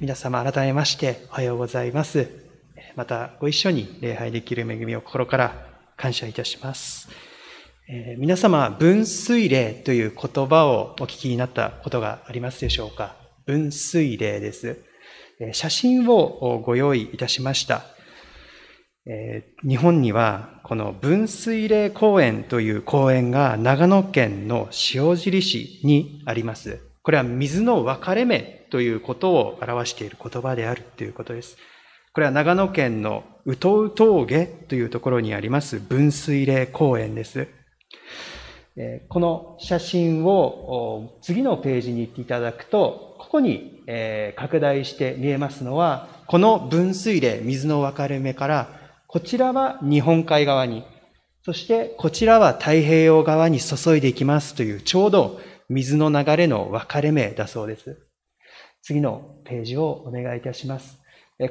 皆様改めましておはようございます。またご一緒に礼拝できる恵みを心から感謝いたします。えー、皆様、分水礼という言葉をお聞きになったことがありますでしょうか？分水礼です。え、写真をご用意いたしました。えー、日本にはこの分水嶺公園という公園が長野県の塩尻市にあります。これは水の分かれ目ということを表している言葉であるということです。これは長野県の宇東峠というところにあります分水嶺公園です。この写真を次のページに行っていただくと、ここに拡大して見えますのは、この分水嶺、水の分かれ目から、こちらは日本海側に、そしてこちらは太平洋側に注いでいきますというちょうど水の流れの分かれ目だそうです。次のページをお願いいたします。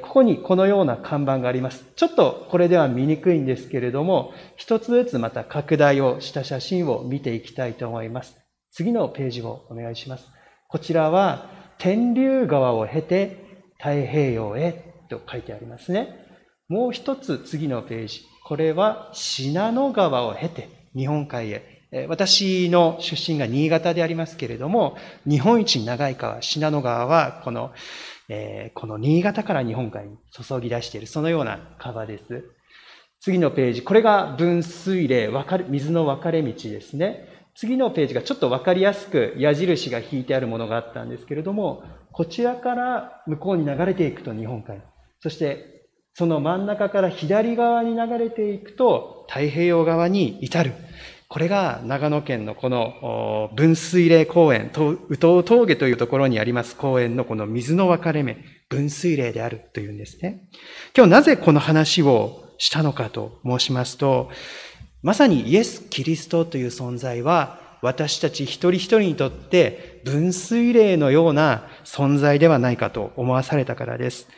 ここにこのような看板があります。ちょっとこれでは見にくいんですけれども、一つずつまた拡大をした写真を見ていきたいと思います。次のページをお願いします。こちらは天竜川を経て太平洋へと書いてありますね。もう一つ次のページ。これは信濃川を経て日本海へ私の出身が新潟でありますけれども、日本一長い川、信濃川は、この、えー、この新潟から日本海に注ぎ出している、そのような川です。次のページ、これが分水嶺、水の分かれ道ですね。次のページがちょっとわかりやすく矢印が引いてあるものがあったんですけれども、こちらから向こうに流れていくと日本海。そしてその真ん中から左側に流れていくと太平洋側に至る。これが長野県のこの分水嶺公園、宇東峠というところにあります公園のこの水の分かれ目、分水嶺であるというんですね。今日なぜこの話をしたのかと申しますと、まさにイエス・キリストという存在は私たち一人一人にとって分水嶺のような存在ではないかと思わされたからです。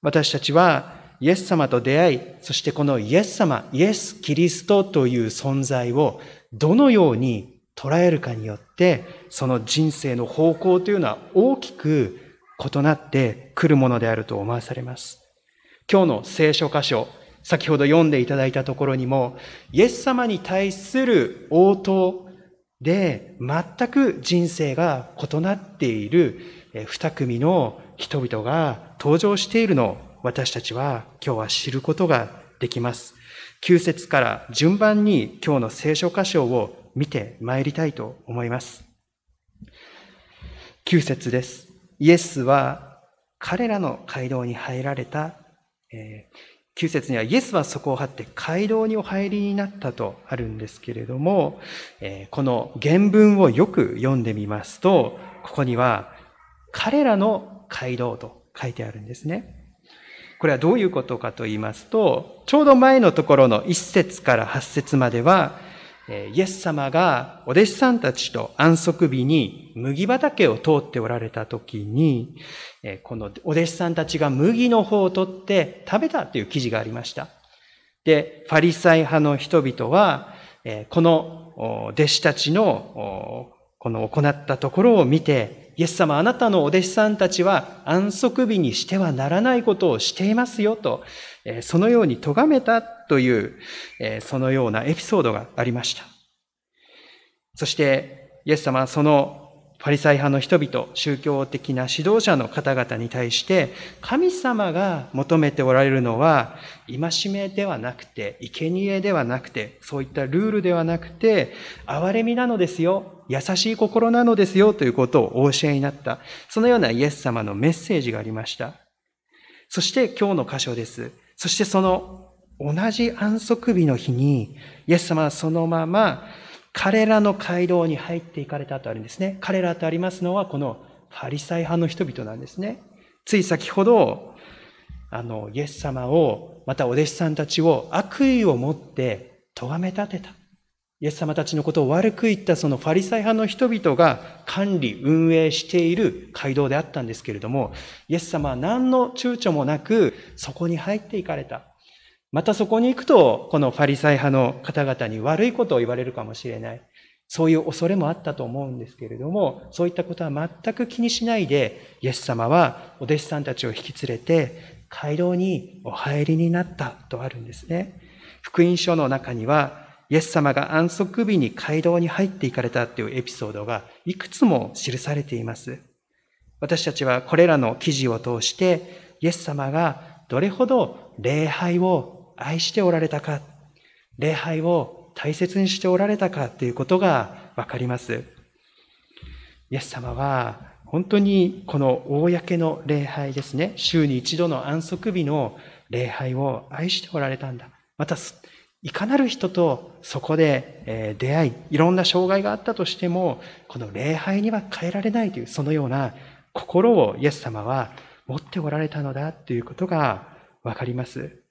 私たちはイエス様と出会い、そしてこのイエス様、イエス・キリストという存在をどのように捉えるかによって、その人生の方向というのは大きく異なってくるものであると思わされます。今日の聖書箇所、先ほど読んでいただいたところにも、イエス様に対する応答で全く人生が異なっている二組の人々が登場しているのを私たちは今日は知ることができます。9節から順番に今日の聖書箇所を見て参りたいと思います。9節です。イエスは彼らの街道に入られた、えー、9節にはイエスはそこを張って街道にお入りになったとあるんですけれども、えー、この原文をよく読んでみますと、ここには彼らの街道と書いてあるんですね。これはどういうことかと言いますと、ちょうど前のところの1節から8節までは、イエス様がお弟子さんたちと安息日に麦畑を通っておられた時に、このお弟子さんたちが麦の方を取って食べたという記事がありました。で、ファリサイ派の人々は、この弟子たちのこの行ったところを見て、イエス様、あなたのお弟子さんたちは安息日にしてはならないことをしていますよと、そのように咎めたという、そのようなエピソードがありました。そして、イエス様はそのパリサイ派の人々、宗教的な指導者の方々に対して、神様が求めておられるのは、戒めではなくて、生贄ではなくて、そういったルールではなくて、憐れみなのですよ、優しい心なのですよ、ということをお教えになった。そのようなイエス様のメッセージがありました。そして今日の箇所です。そしてその同じ安息日の日に、イエス様はそのまま彼らの街道に入っていかれたとあるんですね。彼らとありますのは、このファリサイ派の人々なんですね。つい先ほど、あの、イエス様を、またお弟子さんたちを悪意を持って咎め立てた。イエス様たちのことを悪く言ったそのファリサイ派の人々が管理、運営している街道であったんですけれども、イエス様は何の躊躇もなくそこに入っていかれた。またそこに行くと、このファリサイ派の方々に悪いことを言われるかもしれない。そういう恐れもあったと思うんですけれども、そういったことは全く気にしないで、イエス様はお弟子さんたちを引き連れて、街道にお入りになったとあるんですね。福音書の中には、イエス様が安息日に街道に入っていかれたというエピソードがいくつも記されています。私たちはこれらの記事を通して、イエス様がどれほど礼拝を愛しておられたか、礼拝を大切にしておられたかということがわかります。イエス様は本当にこの公の礼拝ですね、週に一度の安息日の礼拝を愛しておられたんだ。また、いかなる人とそこで出会い、いろんな障害があったとしても、この礼拝には変えられないという、そのような心をイエス様は持っておられたのだということがわかります。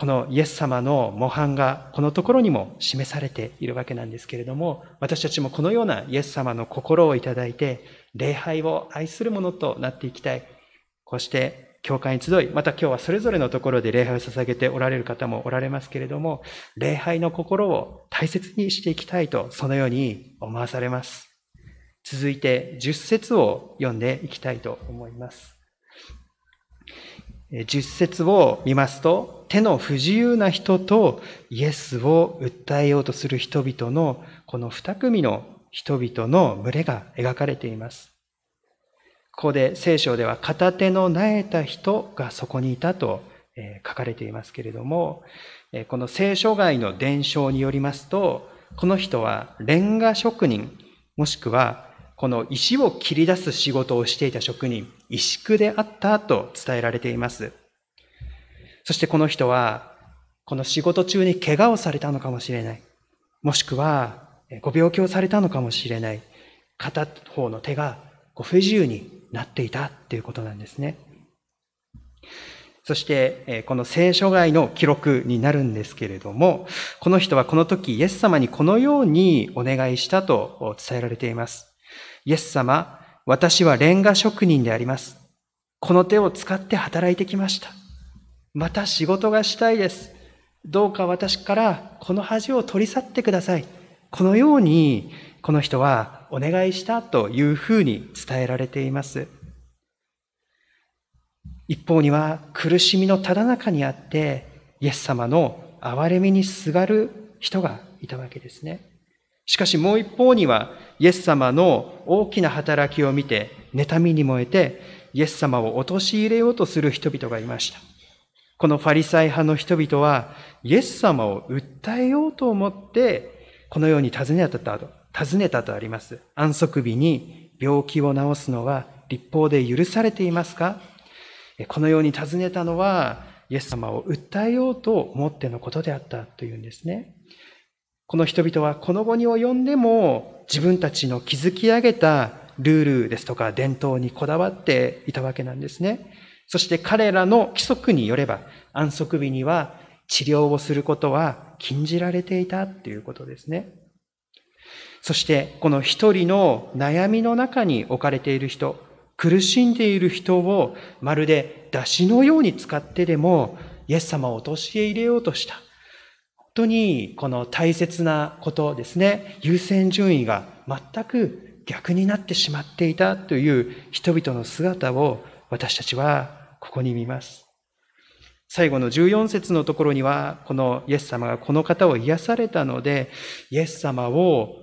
このイエス様の模範がこのところにも示されているわけなんですけれども、私たちもこのようなイエス様の心をいただいて、礼拝を愛するものとなっていきたい。こうして教会に集い、また今日はそれぞれのところで礼拝を捧げておられる方もおられますけれども、礼拝の心を大切にしていきたいと、そのように思わされます。続いて、十節を読んでいきたいと思います。十節を見ますと、手の不自由な人とイエスを訴えようとする人々のこの二組の人々の群れが描かれています。ここで聖書では片手の苗えた人がそこにいたと書かれていますけれども、この聖書外の伝承によりますと、この人はレンガ職人、もしくはこの石を切り出す仕事をしていた職人、石工であったと伝えられています。そしてこの人は、この仕事中に怪我をされたのかもしれない。もしくは、ご病気をされたのかもしれない。片方の手がご不自由になっていたっていうことなんですね。そして、この聖書外の記録になるんですけれども、この人はこの時イエス様にこのようにお願いしたと伝えられています。イエス様、私はレンガ職人であります。この手を使って働いてきました。また仕事がしたいです。どうか私からこの恥を取り去ってください。このように、この人はお願いしたというふうに伝えられています。一方には苦しみのただ中にあって、イエス様の憐れみにすがる人がいたわけですね。しかしもう一方には、イエス様の大きな働きを見て、妬みに燃えて、イエス様を陥れようとする人々がいました。このファリサイ派の人々は、イエス様を訴えようと思って、このように尋ねたと、尋ねたとあります。安息日に病気を治すのは立法で許されていますか？このように尋ねたのは、イエス様を訴えようと思ってのことであったというんですね。この人々はこの後に及んでも自分たちの築き上げたルールですとか伝統にこだわっていたわけなんですね。そして彼らの規則によれば安息日には治療をすることは禁じられていたっていうことですね。そしてこの一人の悩みの中に置かれている人、苦しんでいる人をまるで出汁のように使ってでもイエス様を陥れようとした。当にこの大切なことですね、優先順位が全く逆になってしまっていたという人々の姿を私たちはここに見ます。最後の14節のところには、このイエス様がこの方を癒されたので、イエス様を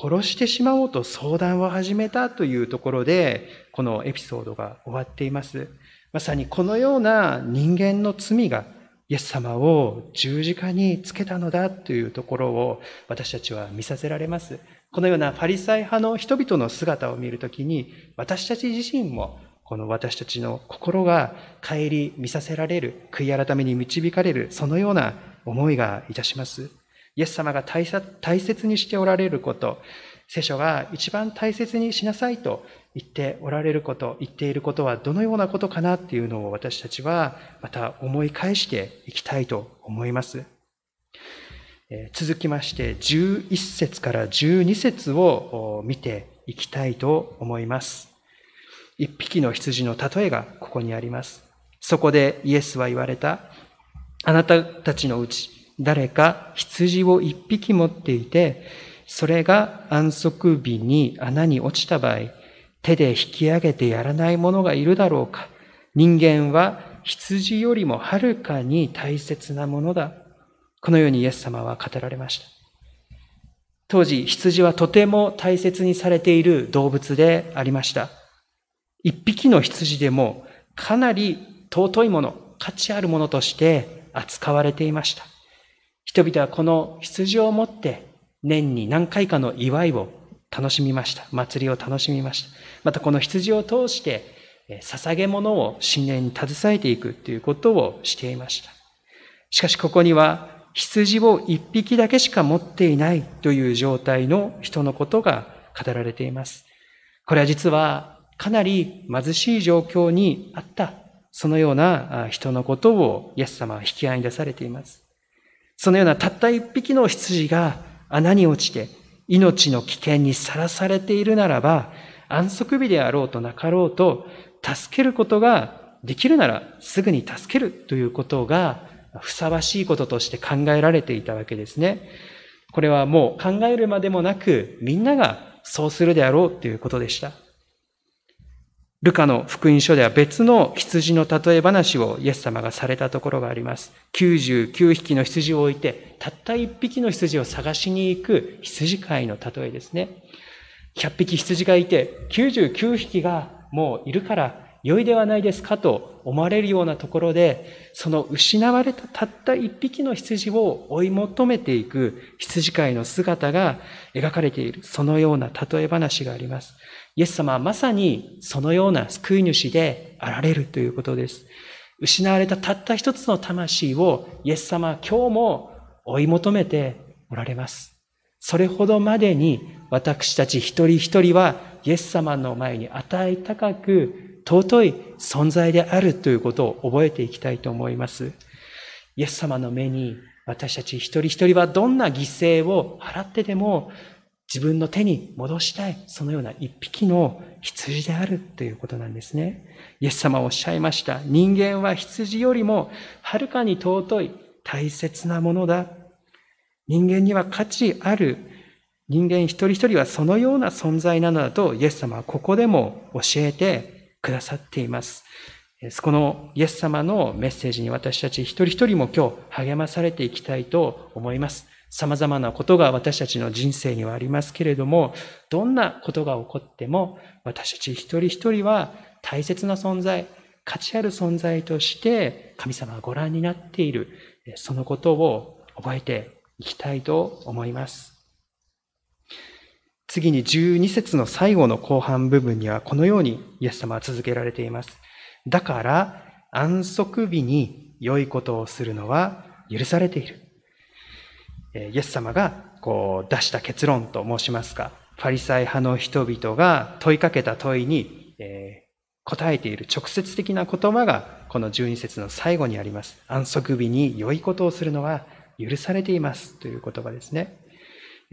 殺してしまおうと相談を始めたというところで、このエピソードが終わっています。まさにこのような人間の罪がイエス様を十字架につけたのだというところを私たちは見させられます。このようなファリサイ派の人々の姿を見るときに、私たち自身もこの私たちの心が帰り見させられる、悔い改めに導かれる、そのような思いがいたします。イエス様が大切にしておられること、聖書が一番大切にしなさいと言っておられること、言っていることはどのようなことかなっていうのを私たちはまた思い返していきたいと思います。続きまして11節から12節を見ていきたいと思います。一匹の羊の例えがここにあります。そこでイエスは言われた。あなたたちのうち誰か羊を一匹持っていて、それが安息日に穴に落ちた場合、手で引き上げてやらない者がいるだろうか。人間は羊よりもはるかに大切なものだ。このようにイエス様は語られました。当時、羊はとても大切にされている動物でありました。一匹の羊でもかなり尊いもの、価値あるものとして扱われていました。人々はこの羊を持って年に何回かの祝いを楽しみました。祭りを楽しみました。またこの羊を通して捧げ物を信念に携えていくということをしていました。しかしここには羊を一匹だけしか持っていないという状態の人のことが語られています。これは実はかなり貧しい状況にあった、そのような人のことをイエス様は引き合いに出されています。そのようなたった一匹の羊が穴に落ちて命の危険にさらされているならば、安息日であろうとなかろうと、助けることができるならすぐに助けるということがふさわしいこととして考えられていたわけですね。これはもう考えるまでもなく、みんながそうするであろうということでした。ルカの福音書では別の羊の例え話をイエス様がされたところがあります。99匹の羊を置いて、たった1匹の羊を探しに行く羊飼いの例えですね。100匹羊がいて、99匹がもういるから良いではないですかと思われるようなところで、その失われたたった1匹の羊を追い求めていく羊飼いの姿が描かれている、そのような例え話があります。イエス様はまさにそのような救い主であられるということです。失われたたった一つの魂をイエス様は今日も追い求めておられます。それほどまでに私たち一人一人はイエス様の前に値高く尊い存在であるということを覚えていきたいと思います。イエス様の目に私たち一人一人はどんな犠牲を払ってでも自分の手に戻したい、そのような一匹の羊であるということなんですね。イエス様はおっしゃいました。人間は羊よりもはるかに尊い大切なものだ。人間には価値ある。人間一人一人はそのような存在なのだとイエス様はここでも教えてくださっています。このイエス様のメッセージに私たち一人一人も今日励まされていきたいと思います。様々なことが私たちの人生にはありますけれども、どんなことが起こっても、私たち一人一人は大切な存在、価値ある存在として神様がご覧になっている、そのことを覚えていきたいと思います。次に12節の最後の後半部分にはこのようにイエス様は続けられています。だから安息日に良いことをするのは許されている。イエス様がこう出した結論と申しますか、ファリサイ派の人々が問いかけた問いに、え答えている直接的な言葉がこの12節の最後にあります。安息日に良いことをするのは許されていますという言葉ですね。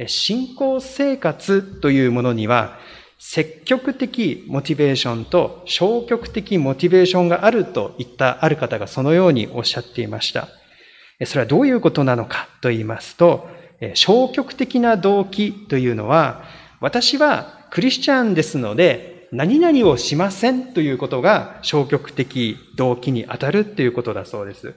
信仰生活というものには積極的モチベーションと消極的モチベーションがあるといったある方がそのようにおっしゃっていました。それはどういうことなのかと言いますと、消極的な動機というのは、私はクリスチャンですので、何々をしませんということが消極的動機に当たるということだそうです。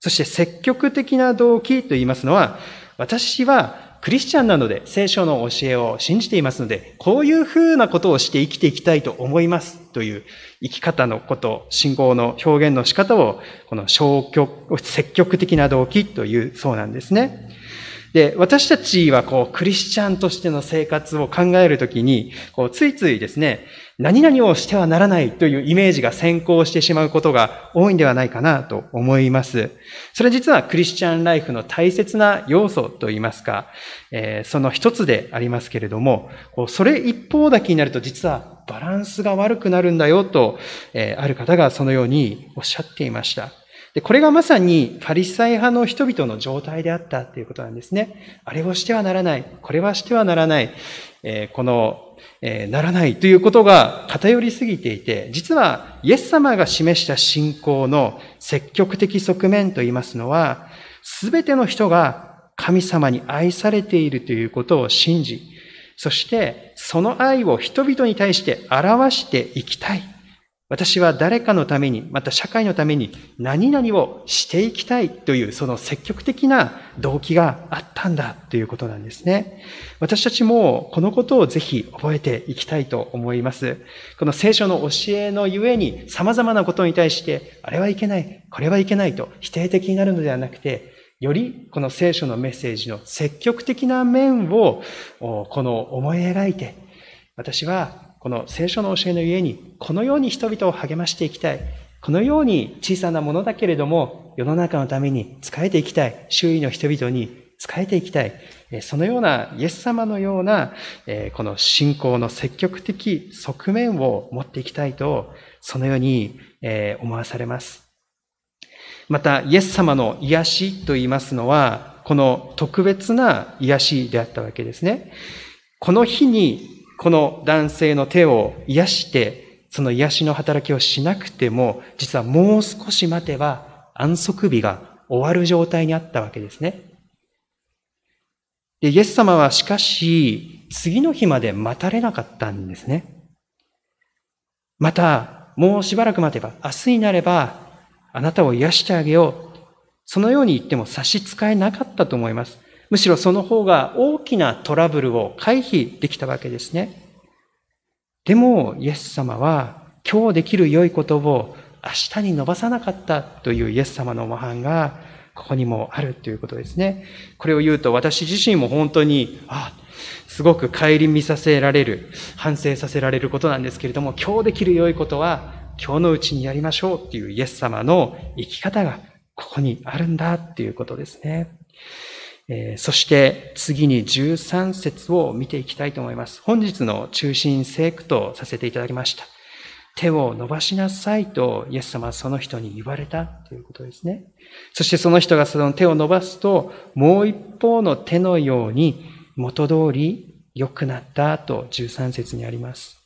そして積極的な動機と言いますのは、私はクリスチャンなので聖書の教えを信じていますので、こういうふうなことをして生きていきたいと思いますという生き方のこと、信仰の表現の仕方を、この消極、積極的な動機というそうなんですね。で、私たちはこう、クリスチャンとしての生活を考えるときに、こう、ついついですね、何々をしてはならないというイメージが先行してしまうことが多いんではないかなと思います。それは実はクリスチャンライフの大切な要素といいますか、えー、その一つでありますけれども、こうそれ一方だけになると実はバランスが悪くなるんだよと、えー、ある方がそのようにおっしゃっていました。で、これがまさにファリサイ派の人々の状態であったということなんですね。あれをしてはならない。これはしてはならない。えー、このえならないということが偏りすぎていて、実はイエス様が示した信仰の積極的側面といいますのは、すべての人が神様に愛されているということを信じ、そしてその愛を人々に対して表していきたい。私は誰かのために、また社会のために何々をしていきたいというその積極的な動機があったんだということなんですね。私たちもこのことをぜひ覚えていきたいと思います。この聖書の教えのゆえに様々なことに対して、あれはいけない、これはいけないと否定的になるのではなくて、よりこの聖書のメッセージの積極的な面をこの思い描いて、私はこの聖書の教えのゆえに、このように人々を励ましていきたい。このように小さなものだけれども、世の中のために仕えていきたい。周囲の人々に仕えていきたい。そのようなイエス様のような、この信仰の積極的側面を持っていきたいと、そのように思わされます。また、イエス様の癒しと言いますのは、この特別な癒しであったわけですね。この日にこの男性の手を癒して、その癒しの働きをしなくても、実はもう少し待てば安息日が終わる状態にあったわけですね。で、イエス様はしかし、次の日まで待たれなかったんですね。また、もうしばらく待てば、明日になれば、あなたを癒してあげよう。そのように言っても差し支えなかったと思います。むしろその方が大きなトラブルを回避できたわけですね。でも、イエス様は今日できる良いことを明日に伸ばさなかったというイエス様の模範がここにもあるということですね。これを言うと私自身も本当に、あ、すごく顧みさせられる、反省させられることなんですけれども、今日できる良いことは今日のうちにやりましょうっていうイエス様の生き方がここにあるんだっていうことですね。えそして次に13節を見ていきたいと思います。本日の中心聖句とさせていただきました。手を伸ばしなさいとイエス様はその人に言われたということですね。そしてその人がその手を伸ばすと、もう一方の手のように元通り良くなったと13節にあります。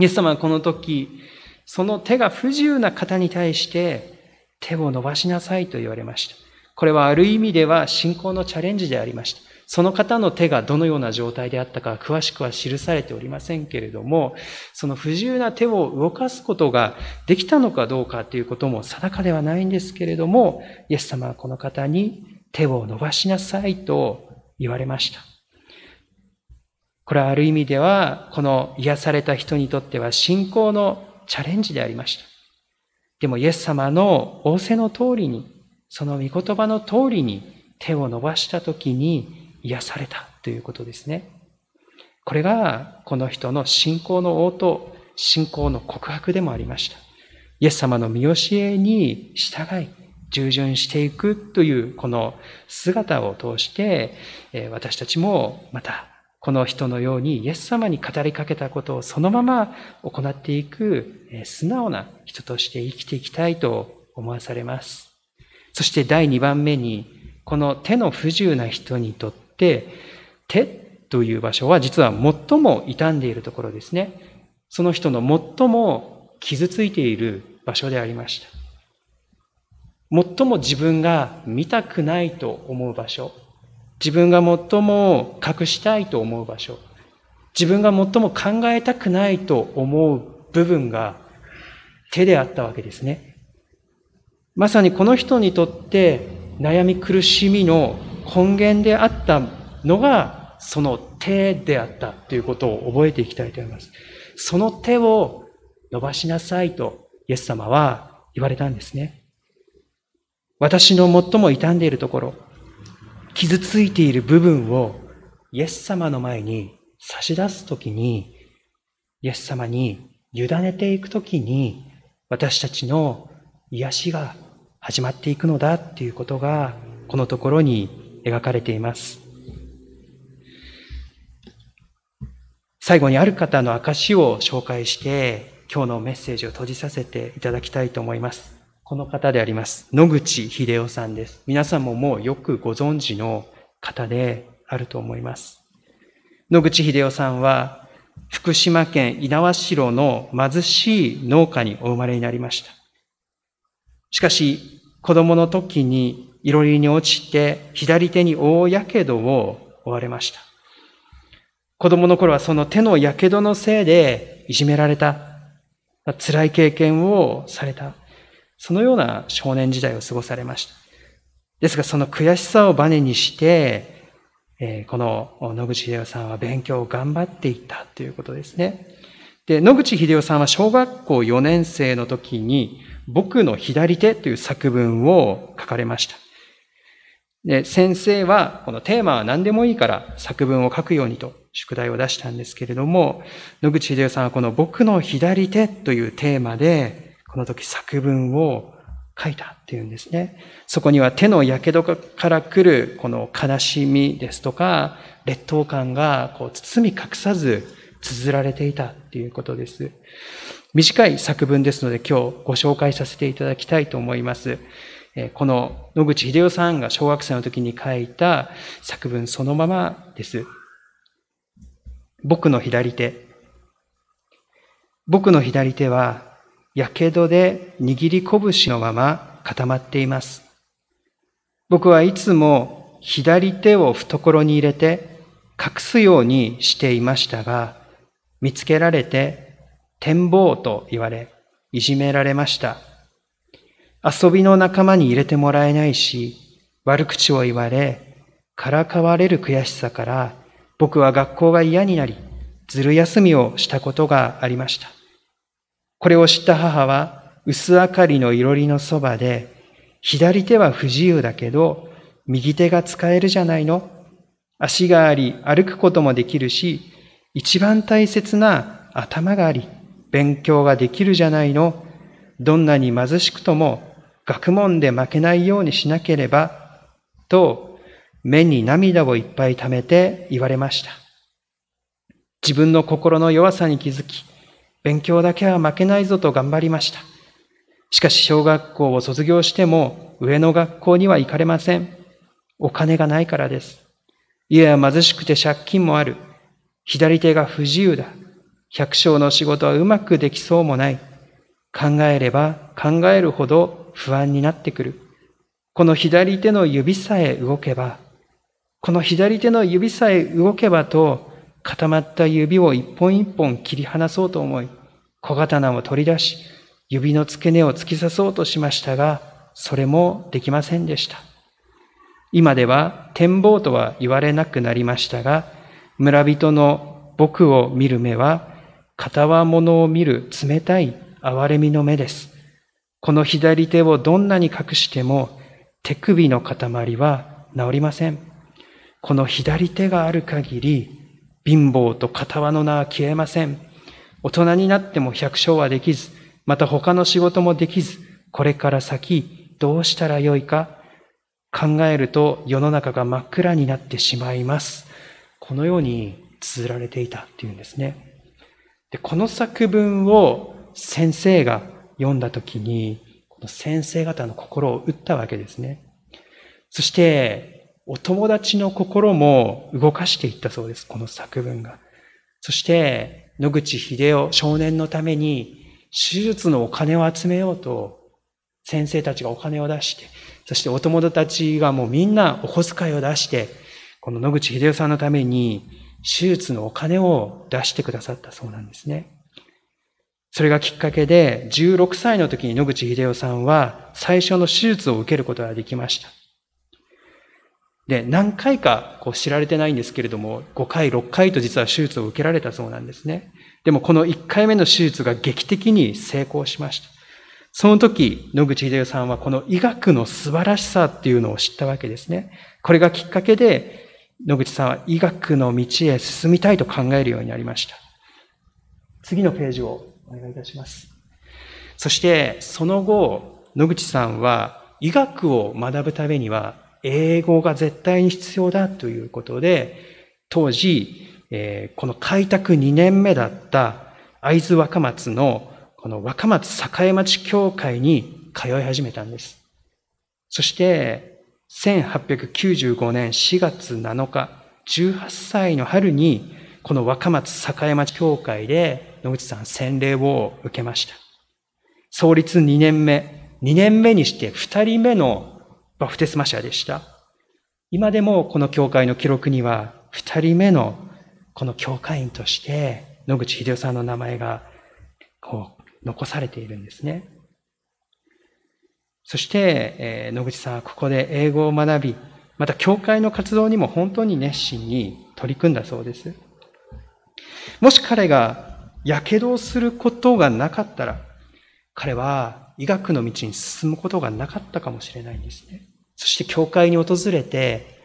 イエス様はこの時、その手が不自由な方に対して手を伸ばしなさいと言われました。これはある意味では信仰のチャレンジでありました。その方の手がどのような状態であったか詳しくは記されておりませんけれども、その不自由な手を動かすことができたのかどうかということも定かではないんですけれども、イエス様はこの方に手を伸ばしなさいと言われました。これはある意味では、この癒された人にとっては信仰のチャレンジでありました。でもイエス様の仰せの通りに、その御言葉の通りに手を伸ばした時に癒されたということですね。これがこの人の信仰の応答、信仰の告白でもありました。イエス様の見教えに従い、従順していくというこの姿を通して、私たちもまたこの人のようにイエス様に語りかけたことをそのまま行っていく素直な人として生きていきたいと思わされます。そして第2番目に、この手の不自由な人にとって、手という場所は実は最も傷んでいるところですね。その人の最も傷ついている場所でありました。最も自分が見たくないと思う場所。自分が最も隠したいと思う場所。自分が最も考えたくないと思う部分が手であったわけですね。まさにこの人にとって悩み苦しみの根源であったのがその手であったということを覚えていきたいと思います。その手を伸ばしなさいとイエス様は言われたんですね。私の最も傷んでいるところ、傷ついている部分をイエス様の前に差し出すときに、イエス様に委ねていくときに、私たちの癒しが始まっていくのだっていうことが、このところに描かれています。最後にある方の証を紹介して、今日のメッセージを閉じさせていただきたいと思います。この方であります。野口秀夫さんです。皆さんももうよくご存知の方であると思います。野口秀夫さんは、福島県猪苗代の貧しい農家にお生まれになりました。しかし、子供の時にいろりに落ちて左手に大やけどを負われました。子供の頃はその手のやけどのせいでいじめられた、辛い経験をされた、そのような少年時代を過ごされました。ですがその悔しさをバネにして、この野口秀夫さんは勉強を頑張っていったということですね。で、野口秀夫さんは小学校4年生の時に、僕の左手という作文を書かれました。で、先生は、このテーマは何でもいいから作文を書くようにと宿題を出したんですけれども、野口秀夫さんはこの僕の左手というテーマで、この時作文を書いたっていうんですね。そこには手の火傷から来るこの悲しみですとか、劣等感がこう包み隠さず綴られていたっていうことです。短い作文ですので今日ご紹介させていただきたいと思います。この野口秀夫さんが小学生の時に書いた作文そのままです。僕の左手。僕の左手は、やけどで握り拳のまま固まっています。僕はいつも左手を懐に入れて隠すようにしていましたが、見つけられて展望と言われ、いじめられました。遊びの仲間に入れてもらえないし、悪口を言われ、からかわれる悔しさから、僕は学校が嫌になり、ずる休みをしたことがありました。これを知った母は、薄明かりのいろりのそばで、左手は不自由だけど、右手が使えるじゃないの足があり、歩くこともできるし、一番大切な頭があり、勉強ができるじゃないのどんなに貧しくとも学問で負けないようにしなければ、と、目に涙をいっぱい溜めて言われました。自分の心の弱さに気づき、勉強だけは負けないぞと頑張りました。しかし小学校を卒業しても上の学校には行かれません。お金がないからです。家は貧しくて借金もある。左手が不自由だ。百姓の仕事はうまくできそうもない。考えれば考えるほど不安になってくる。この左手の指さえ動けば、この左手の指さえ動けばと、固まった指を一本一本切り離そうと思い、小刀を取り出し、指の付け根を突き刺そうとしましたが、それもできませんでした。今では展望とは言われなくなりましたが、村人の僕を見る目は、片輪物を見る冷たい憐れみの目です。この左手をどんなに隠しても手首の塊は治りません。この左手がある限り貧乏と片輪の名は消えません。大人になっても百姓はできず、また他の仕事もできず、これから先どうしたらよいか考えると世の中が真っ暗になってしまいます。このように綴られていたっていうんですね。でこの作文を先生が読んだときに、この先生方の心を打ったわけですね。そして、お友達の心も動かしていったそうです、この作文が。そして、野口秀夫少年のために、手術のお金を集めようと、先生たちがお金を出して、そしてお友達がもうみんなお小遣いを出して、この野口秀夫さんのために、手術のお金を出してくださったそうなんですね。それがきっかけで、16歳の時に野口秀夫さんは最初の手術を受けることができました。で、何回かこう知られてないんですけれども、5回、6回と実は手術を受けられたそうなんですね。でもこの1回目の手術が劇的に成功しました。その時、野口秀夫さんはこの医学の素晴らしさっていうのを知ったわけですね。これがきっかけで、野口さんは医学の道へ進みたいと考えるようになりました。次のページをお願いいたします。そして、その後、野口さんは医学を学ぶためには英語が絶対に必要だということで、当時、えー、この開拓2年目だった会津若松のこの若松栄町教会に通い始めたんです。そして、1895年4月7日、18歳の春に、この若松栄町教会で野口さん洗礼を受けました。創立2年目、2年目にして2人目のバフテスマ社でした。今でもこの教会の記録には、二人目のこの教会員として、野口秀夫さんの名前が、こう、残されているんですね。そして、え、野口さんはここで英語を学び、また教会の活動にも本当に熱心に取り組んだそうです。もし彼が火傷をすることがなかったら、彼は医学の道に進むことがなかったかもしれないんですね。そして教会に訪れて、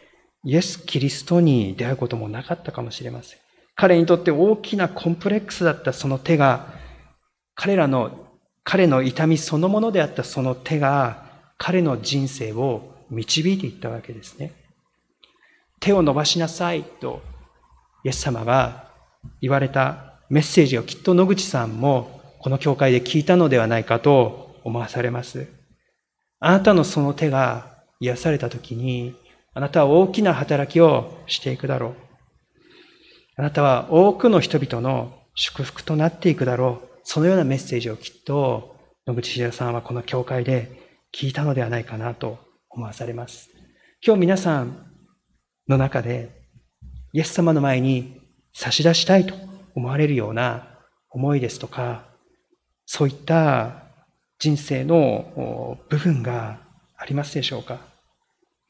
イエス・キリストに出会うこともなかったかもしれません。彼にとって大きなコンプレックスだったその手が、彼らの、彼の痛みそのものであったその手が、彼の人生を導いていったわけですね。手を伸ばしなさいと、イエス様が言われたメッセージをきっと野口さんもこの教会で聞いたのではないかと思わされます。あなたのその手が癒された時に、あなたは大きな働きをしていくだろう。あなたは多くの人々の祝福となっていくだろう。そのようなメッセージをきっと野口秀さんはこの教会で聞いたのではないかなと思わされます。今日皆さんの中でイエス様の前に差し出したいと思われるような思いですとか、そういった人生の部分がありますでしょうか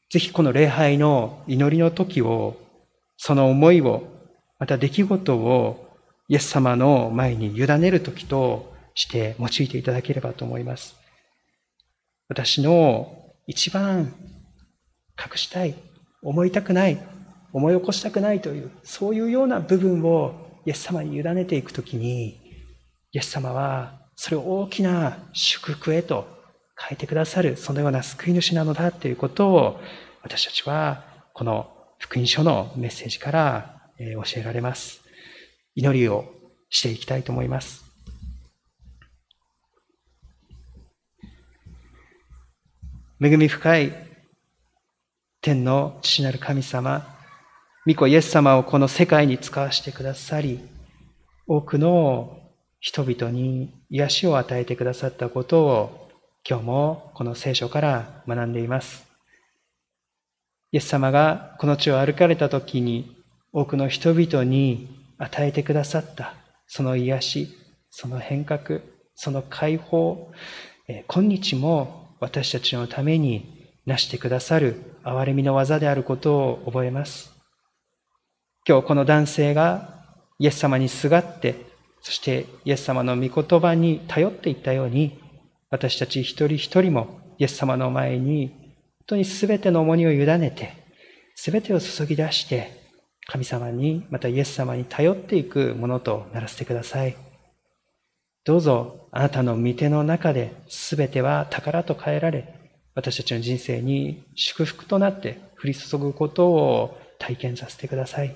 ぜひこの礼拝の祈りの時を、その思いを、また出来事をイエス様の前に委ねる時として用いていただければと思います。私の一番隠したい、思いたくない、思い起こしたくないという、そういうような部分をイエス様に委ねていくときに、イエス様はそれを大きな祝福へと変えてくださる、そのような救い主なのだということを、私たちはこの福音書のメッセージから教えられます。祈りをしていきたいと思います。恵み深い天の父なる神様、御子イエス様をこの世界に使わせてくださり、多くの人々に癒しを与えてくださったことを今日もこの聖書から学んでいます。イエス様がこの地を歩かれた時に多くの人々に与えてくださったその癒し、その変革、その解放、今日も私たちのために成してくださる憐れみの技であることを覚えます。今日この男性がイエス様にすがって、そしてイエス様の御言葉に頼っていったように、私たち一人一人もイエス様の前に本当に全ての重荷を委ねて、全てを注ぎ出して、神様に、またイエス様に頼っていくものとならせてください。どうぞあなたの御手の中で全ては宝と変えられ、私たちの人生に祝福となって降り注ぐことを体験させてください。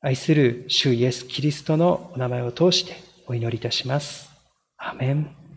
愛する主イエス・キリストのお名前を通してお祈りいたします。アメン。